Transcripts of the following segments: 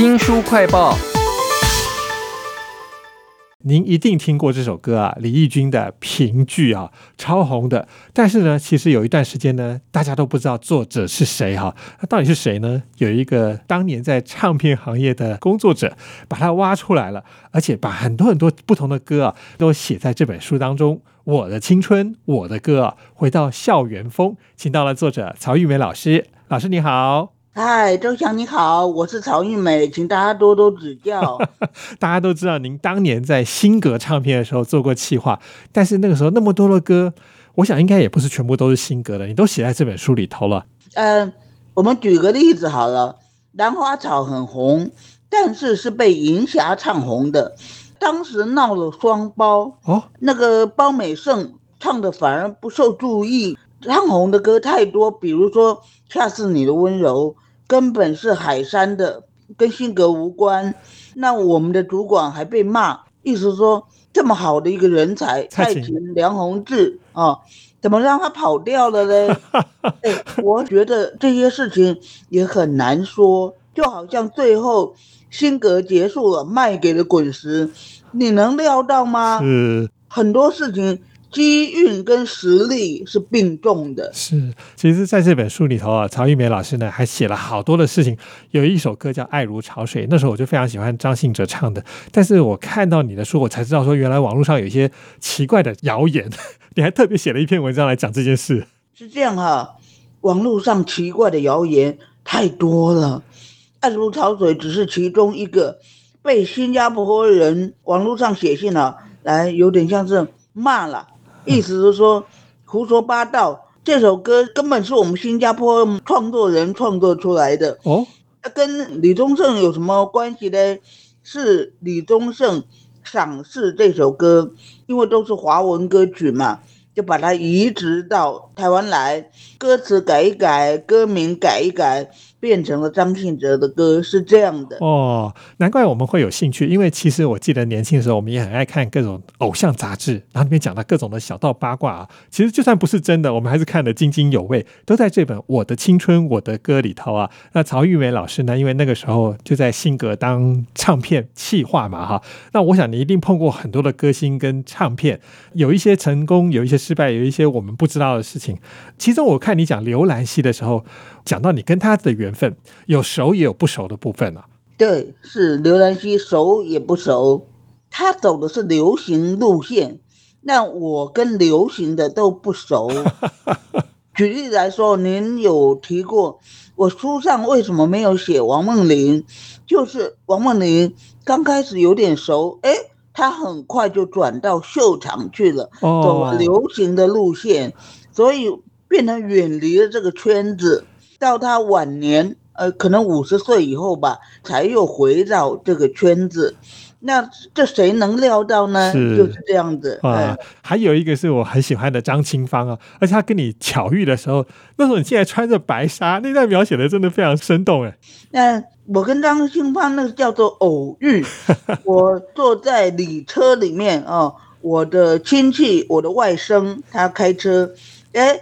新书快报。您一定听过这首歌啊，李翊君的《评剧》啊，超红的。但是呢，其实有一段时间呢，大家都不知道作者是谁哈。那到底是谁呢？有一个当年在唱片行业的工作者，把他挖出来了，而且把很多很多不同的歌啊，都写在这本书当中。我的青春，我的歌啊，回到校园风，请到了作者曹玉梅老师。老师你好。嗨，周翔你好，我是曹玉美，请大家多多指教。大家都知道您当年在新格唱片的时候做过企划，但是那个时候那么多的歌，我想应该也不是全部都是新格的，你都写在这本书里头了。嗯，我们举个例子好了，兰花草很红，但是是被银霞唱红的，当时闹了双包哦，那个包美胜唱的反而不受注意，唱红的歌太多，比如说。恰似你的温柔，根本是海山的，跟性格无关。那我们的主管还被骂，意思说这么好的一个人才，蔡琴、梁鸿志啊，怎么让他跑掉了呢？哎，我觉得这些事情也很难说，就好像最后性格结束了，卖给了滚石，你能料到吗？是很多事情。机运跟实力是并重的。是，其实在这本书里头啊，曹玉梅老师呢还写了好多的事情。有一首歌叫《爱如潮水》，那时候我就非常喜欢张信哲唱的。但是我看到你的书，我才知道说，原来网络上有一些奇怪的谣言。你还特别写了一篇文章来讲这件事。是这样哈，网络上奇怪的谣言太多了，《爱如潮水》只是其中一个，被新加坡人网络上写信了，来有点像是骂了。意思是说，胡说八道。这首歌根本是我们新加坡创作人创作出来的哦。跟李宗盛有什么关系呢？是李宗盛赏识这首歌，因为都是华文歌曲嘛。就把它移植到台湾来，歌词改一改，歌名改一改，变成了张信哲的歌，是这样的哦。难怪我们会有兴趣，因为其实我记得年轻的时候，我们也很爱看各种偶像杂志，然后里面讲到各种的小道八卦啊。其实就算不是真的，我们还是看得津津有味，都在这本《我的青春我的歌》里头啊。那曹玉梅老师呢？因为那个时候就在新格当唱片企划嘛，哈。那我想你一定碰过很多的歌星跟唱片，有一些成功，有一些。失败有一些我们不知道的事情，其中我看你讲刘兰熙的时候，讲到你跟他的缘分，有熟也有不熟的部分啊。对，是刘兰希熟也不熟，他走的是流行路线，那我跟流行的都不熟。举例来说，您有提过我书上为什么没有写王梦玲，就是王梦玲刚开始有点熟，哎。她很快就转到秀场去了，走流行的路线，所以变成远离了这个圈子。到他晚年，呃，可能五十岁以后吧，才又回到这个圈子。那这谁能料到呢？就是这样子啊。还有一个是我很喜欢的张清芳啊，而且他跟你巧遇的时候，那时候你竟然穿着白纱，那段描写的真的非常生动哎。那我跟张清芳那个叫做偶遇，我坐在礼车里面啊，我的亲戚，我的外甥，他开车，哎。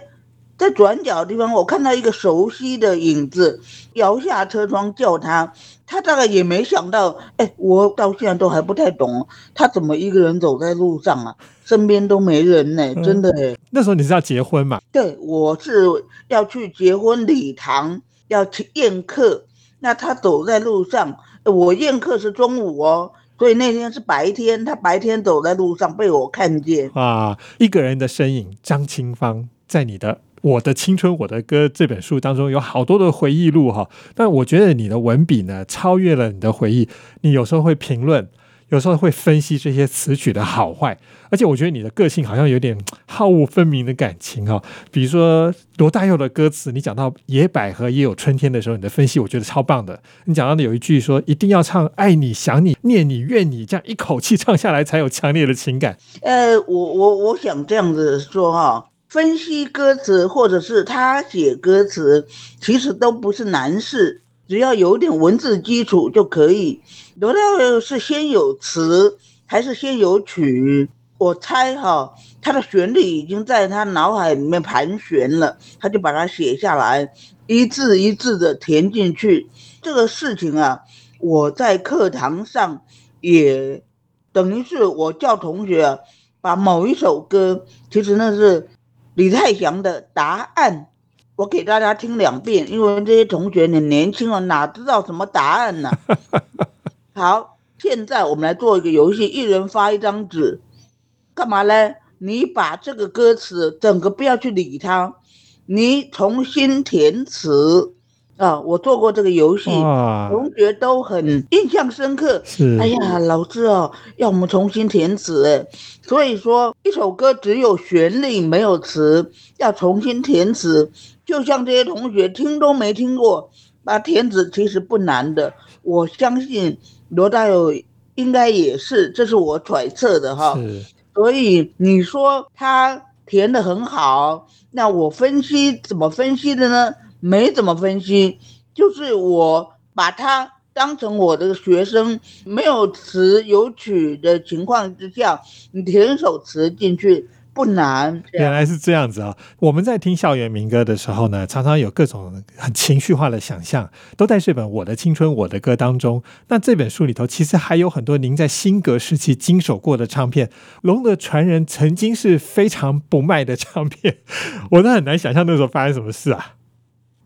在转角的地方，我看到一个熟悉的影子，摇下车窗叫他。他大概也没想到，哎，我到现在都还不太懂，他怎么一个人走在路上啊？身边都没人呢，真的哎。那时候你是要结婚嘛？对，我是要去结婚礼堂，要去宴客。那他走在路上，我宴客是中午哦，所以那天是白天，他白天走在路上被我看见啊，一个人的身影，张清芳在你的。我的青春，我的歌这本书当中有好多的回忆录哈，但我觉得你的文笔呢超越了你的回忆，你有时候会评论，有时候会分析这些词曲的好坏，而且我觉得你的个性好像有点好恶分明的感情哈。比如说罗大佑的歌词，你讲到野百合也有春天的时候，你的分析我觉得超棒的。你讲到的有一句说一定要唱爱你想你念你怨你，这样一口气唱下来才有强烈的情感。呃，我我我想这样子说哈。分析歌词，或者是他写歌词，其实都不是难事，只要有点文字基础就可以。罗大佑是先有词还是先有曲？我猜哈，他的旋律已经在他脑海里面盘旋了，他就把它写下来，一字一字的填进去。这个事情啊，我在课堂上也等于是我叫同学把某一首歌，其实那是李泰祥的《答案》，我给大家听两遍，因为这些同学很年轻啊，哪知道什么答案呢？好，现在我们来做一个游戏，一人发一张纸，干嘛呢？你把这个歌词整个不要去理它，你重新填词。啊，我做过这个游戏，同学都很印象深刻。是，哎呀，老师哦，要我们重新填词哎，所以说一首歌只有旋律没有词，要重新填词。就像这些同学听都没听过，把填词其实不难的。我相信罗大佑应该也是，这是我揣测的哈。所以你说他填的很好，那我分析怎么分析的呢？没怎么分析，就是我把它当成我的学生，没有词有曲的情况之下，你填首词进去不难。原来是这样子啊！我们在听校园民歌的时候呢，常常有各种很情绪化的想象，都在这本《我的青春我的歌》当中。那这本书里头其实还有很多您在新格时期经手过的唱片，《龙的传人》曾经是非常不卖的唱片，我都很难想象那时候发生什么事啊！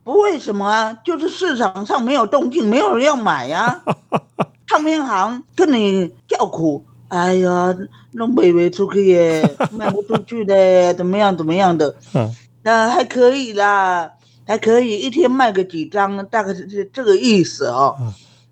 不为什么啊，就是市场上没有动静，没有人要买呀。唱片行跟你叫苦，哎呀，弄北北出去耶，卖不出去的，怎么样怎么样的？嗯，那还可以啦，还可以，一天卖个几张，大概是这这个意思哦。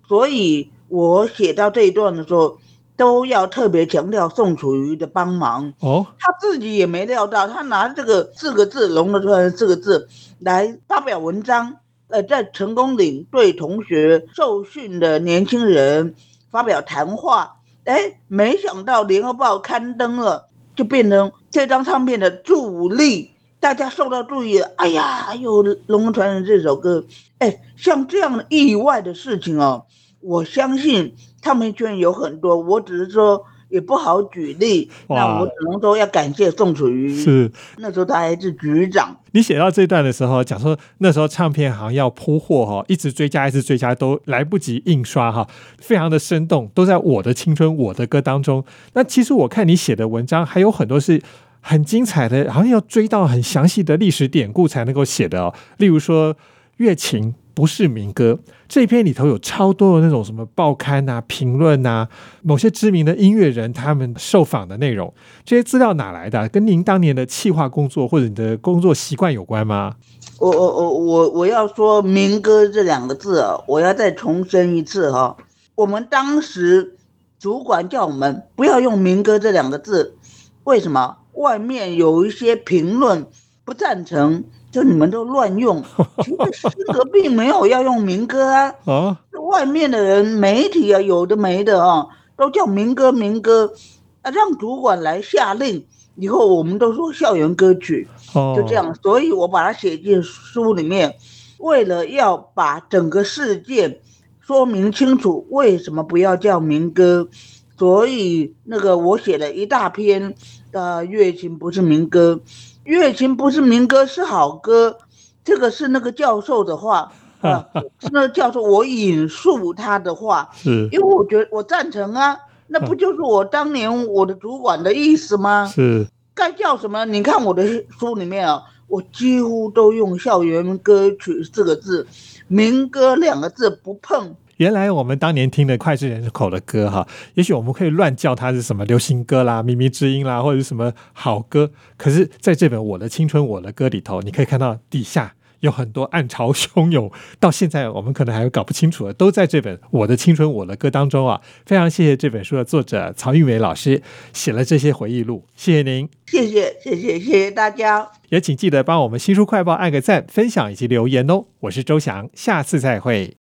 所以我写到这一段的时候。都要特别强调宋楚瑜的帮忙哦，他自己也没料到，他拿这个四个字“龙的传”四个字来发表文章，呃，在成功岭对同学受训的年轻人发表谈话，哎，没想到联合报刊登了，就变成这张唱片的助力，大家受到注意，哎呀，有《龙的传人》这首歌，哎，像这样的意外的事情哦。我相信唱片圈有很多，我只是说也不好举例。那我只能说要感谢宋楚瑜，是那时候他还是局长。你写到这段的时候，讲说那时候唱片行要铺货哈，一直追加，一直追加都来不及印刷哈，非常的生动，都在我的青春我的歌当中。那其实我看你写的文章还有很多是很精彩的，好像要追到很详细的历史典故才能够写的哦，例如说乐琴。不是民歌这篇里头有超多的那种什么报刊啊、评论啊，某些知名的音乐人他们受访的内容，这些资料哪来的？跟您当年的企划工作或者你的工作习惯有关吗？我我我我我要说民歌这两个字啊，我要再重申一次哈，我们当时主管叫我们不要用民歌这两个字，为什么？外面有一些评论不赞成。就你们都乱用，其实诗歌并没有要用民歌啊。啊，外面的人媒体啊，有的没的啊，都叫民歌民歌，啊，让主管来下令，以后我们都说校园歌曲，就这样。所以我把它写进书里面，为了要把整个事件说明清楚，为什么不要叫民歌？所以那个我写了一大篇，呃，乐琴不是民歌。乐琴不是民歌，是好歌。这个是那个教授的话啊，是那个教授，我引述他的话，是因为我觉得我赞成啊，那不就是我当年我的主管的意思吗？是该叫什么？你看我的书里面啊，我几乎都用校园歌曲四个字，民歌两个字不碰。原来我们当年听的脍炙人口的歌哈，也许我们可以乱叫它是什么流行歌啦、靡靡之音啦，或者是什么好歌。可是在这本《我的青春我的歌》里头，你可以看到底下有很多暗潮汹涌，到现在我们可能还搞不清楚的，都在这本《我的青春我的歌》当中啊。非常谢谢这本书的作者曹玉梅老师写了这些回忆录，谢谢您，谢谢谢谢谢谢大家，也请记得帮我们新书快报按个赞、分享以及留言哦。我是周翔，下次再会。